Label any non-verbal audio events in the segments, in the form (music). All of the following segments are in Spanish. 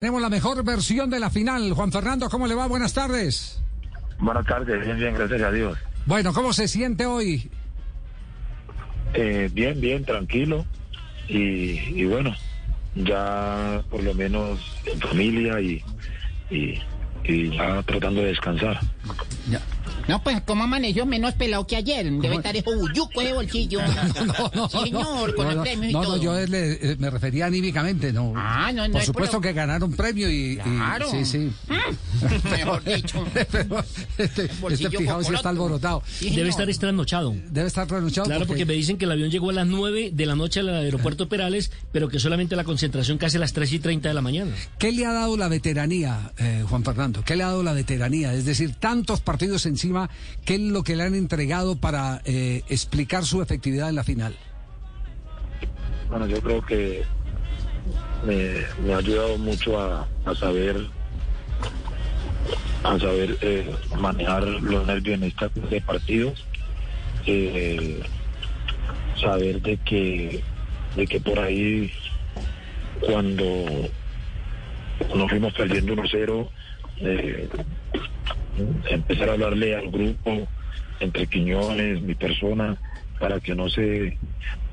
Tenemos la mejor versión de la final. Juan Fernando, ¿cómo le va? Buenas tardes. Buenas tardes, bien, bien, gracias a Dios. Bueno, ¿cómo se siente hoy? Eh, bien, bien, tranquilo. Y, y, bueno, ya por lo menos en familia y, y, y ya tratando de descansar. Ya. No, pues, ¿cómo amaneció menos pelado que ayer? Debe estar ese uyuco de bolsillo. (laughs) No, no, Señor, con no, no, premios y no, todo. no, yo le- eh, me refería anímicamente, no. Ah, no, no Por es supuesto por- que ganaron premio y, y- Claro. sí, sí. Mejor dicho. (laughs) Pero este, este fijado sí está alborotado. Sí, Debe estar estranochado. Debe estar pronunciado. Claro, porque me dicen que el avión llegó a las 9 de la noche al aeropuerto (laughs) Perales, pero que solamente la concentración casi a las 3 y 30 de la mañana. ¿Qué le ha dado la veteranía, eh, Juan Fernando? ¿Qué le ha dado la veteranía? Es decir, tantos partidos encima, ¿qué es lo que le han entregado para eh, explicar su efectividad en la final? Bueno, yo creo que me, me ha ayudado mucho a, saber a saber eh, manejar los nervios en esta de partidos, eh, saber de que de que por ahí cuando nos fuimos perdiendo 1-0 eh, empezar a hablarle al grupo entre Quiñones, mi persona, para que no se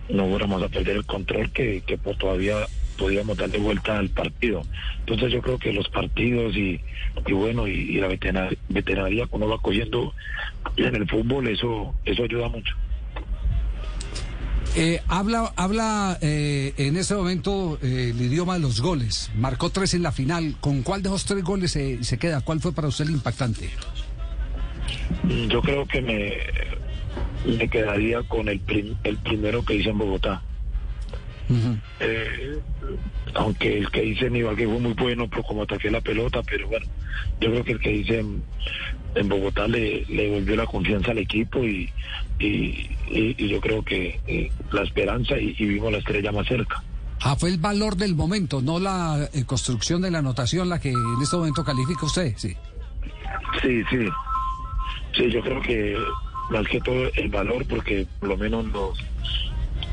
no fuéramos a perder el control que, que pues todavía podíamos darle vuelta al partido. Entonces yo creo que los partidos y, y bueno, y, la veterinaria, veterinaria que uno va cogiendo en el fútbol, eso, eso ayuda mucho. Eh, habla habla eh, en este momento eh, el idioma de los goles. Marcó tres en la final. ¿Con cuál de esos tres goles se, se queda? ¿Cuál fue para usted el impactante? Yo creo que me, me quedaría con el, prim- el primero que hice en Bogotá. Eh, aunque el que hice en Ibagué fue muy bueno, pero como ataqué la pelota, pero bueno, yo creo que el que hice en, en Bogotá le, le volvió la confianza al equipo y, y, y- y yo creo que eh, la esperanza y, y vimos la estrella más cerca. Ah, fue el valor del momento, no la eh, construcción de la anotación la que en este momento califica usted. Sí. Sí, sí, sí, yo creo que más que todo el valor, porque por lo menos los,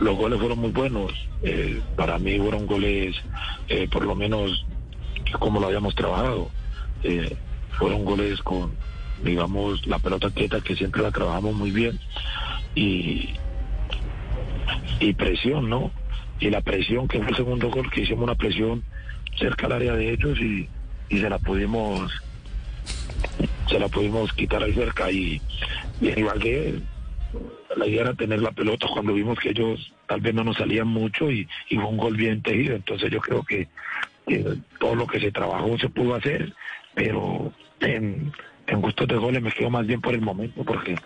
los goles fueron muy buenos. Eh, para mí fueron goles, eh, por lo menos como lo habíamos trabajado. Eh, fueron goles con, digamos, la pelota quieta que siempre la trabajamos muy bien y, y presión, ¿no? Y la presión, que fue el segundo gol, que hicimos una presión cerca al área de ellos y, y se la pudimos se la pudimos quitar ahí cerca y, y en Ibagué la idea era tener la pelota cuando vimos que ellos tal vez no nos salían mucho y, y fue un gol bien tejido entonces yo creo que, que todo lo que se trabajó se pudo hacer pero en, en gustos de goles me quedo más bien por el momento porque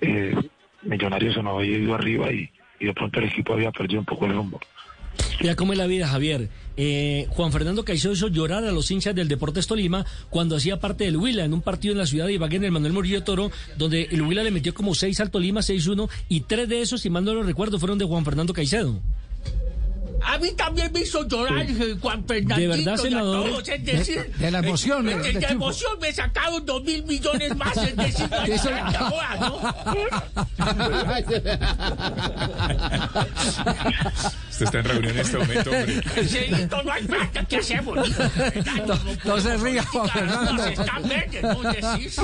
eh, Millonarios se nos había ido arriba y, de pronto el equipo había perdido un poco el rumbo Mira cómo es la vida, Javier. Eh, Juan Fernando Caicedo hizo llorar a los hinchas del Deportes Tolima cuando hacía parte del Huila en un partido en la ciudad de Ibagué, en el Manuel Murillo Toro, donde el Huila le metió como 6 al Tolima, 6-1, y tres de esos, si mal no lo recuerdo, fueron de Juan Fernando Caicedo. A mí también me hizo llorar eh, Juan Fernandito ¿De verdad, y a senador? todos, es decir, De- de la emoción, eh, eh, de, de la emoción me sacaron dos mil millones más, es decir, no Eso- joda, Usted está en reunión en este momento, hombre. ¿no? No hay plata, ¿qué hacemos? No, no se ría, Juan Fernando. Están verdes, ¿no? Decís.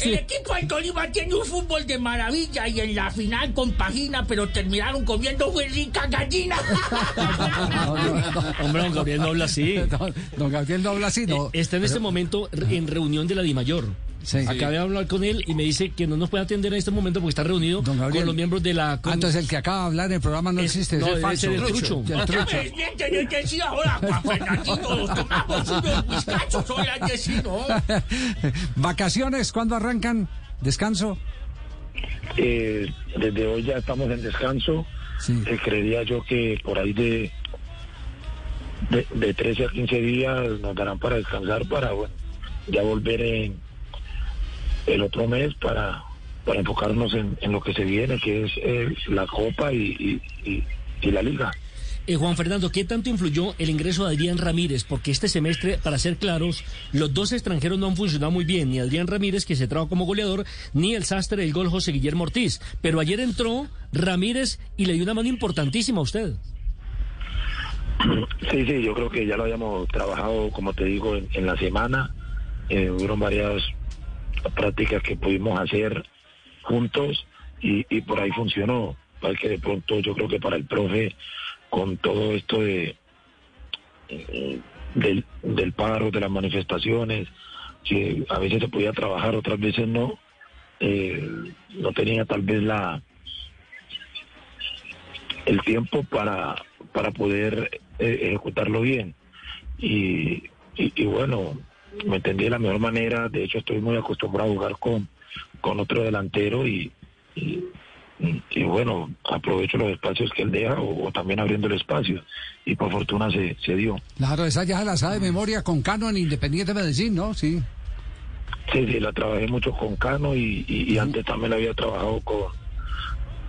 El equipo del Tolima tiene un fútbol de maravilla y en la final compagina, pero comiendo muy rica gallina. No, no, no. Hombre, don Gabriel no habla así. (laughs) Don, don Gabriel no habla así, no. Eh, Está en este momento re- en reunión de la DIMAYOR. Sí. Acabé de hablar con él y me dice que no nos puede atender en este momento porque está reunido Don Gabriel. con los miembros de la... Ah, entonces el que acaba de hablar en el programa no Es- existe, no, es debe falso. ser el trucho. El trucho. (laughs) Vacaciones, ¿cuándo arrancan? ¿Descanso? Eh, desde hoy ya estamos en descanso. Sí. Eh, creería yo que por ahí de, de, de 13 a 15 días nos darán para descansar para bueno, ya volver en el otro mes para, para enfocarnos en, en lo que se viene, que es eh, la Copa y, y, y- y la Liga. Eh, Juan Fernando, ¿qué tanto influyó el ingreso de Adrián Ramírez? Porque este semestre, para ser claros, los dos extranjeros no han funcionado muy bien, ni Adrián Ramírez, que se trajo como goleador, ni el sastre del gol José Guillermo Ortiz. Pero ayer entró Ramírez y le dio una mano importantísima a usted. Sí, sí, yo creo que ya lo habíamos trabajado, como te digo, en, la semana. Eh, hubieron varias prácticas que pudimos hacer juntos y, y por ahí funcionó. Para que de pronto yo creo que para el profe, con todo esto de eh, del, del paro, de las manifestaciones, que a veces se podía trabajar, otras veces no, eh, no tenía tal vez la el tiempo para, para poder eh, ejecutarlo bien. Y, y, bueno, me entendí de la mejor manera, de hecho estoy muy acostumbrado a jugar con, con otro delantero y, y bueno, aprovecho los espacios que él deja o, o también abriendo el espacio y por fortuna se, se dio. Claro, esa ya la sabe de memoria con Cano en Independiente Medellín, ¿no? Sí. Sí, sí, la trabajé mucho con Cano y, y, y antes también la había trabajado con,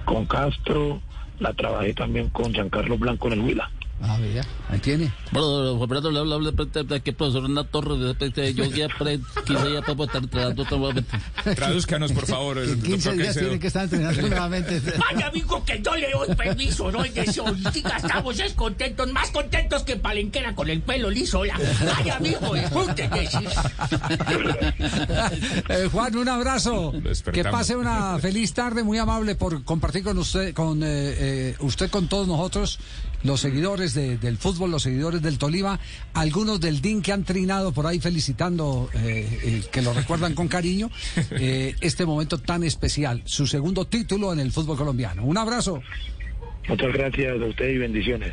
con Castro, la trabajé también con Giancarlo Blanco en el Huila. A ver, ahí tiene. Bueno, Roberto, le habla de que profesor una torre de yo (laughs) ya pre- quise ya para estar entrenando momento. Tradúzcanos, por favor, En (laughs) 15 doctor días tiene que estar entrenando (laughs) nuevamente. Ay, amigo, que yo le doy permiso, ¿no? Y que ahorita estamos es contentos, más contentos que palenquera con el pelo liso. Ay, amigo, disfruten. Eh, Juan, un abrazo. Que pase una feliz tarde, muy amable por compartir con usted, con eh, eh, usted, con todos nosotros, los seguidores de- del fútbol, los seguidores del Tolima, algunos del DIN que han trinado por ahí felicitando, eh, eh, que lo recuerdan con cariño, (laughs) eh, este momento tan especial, su segundo título en el fútbol colombiano. Un abrazo. Muchas gracias a usted y bendiciones.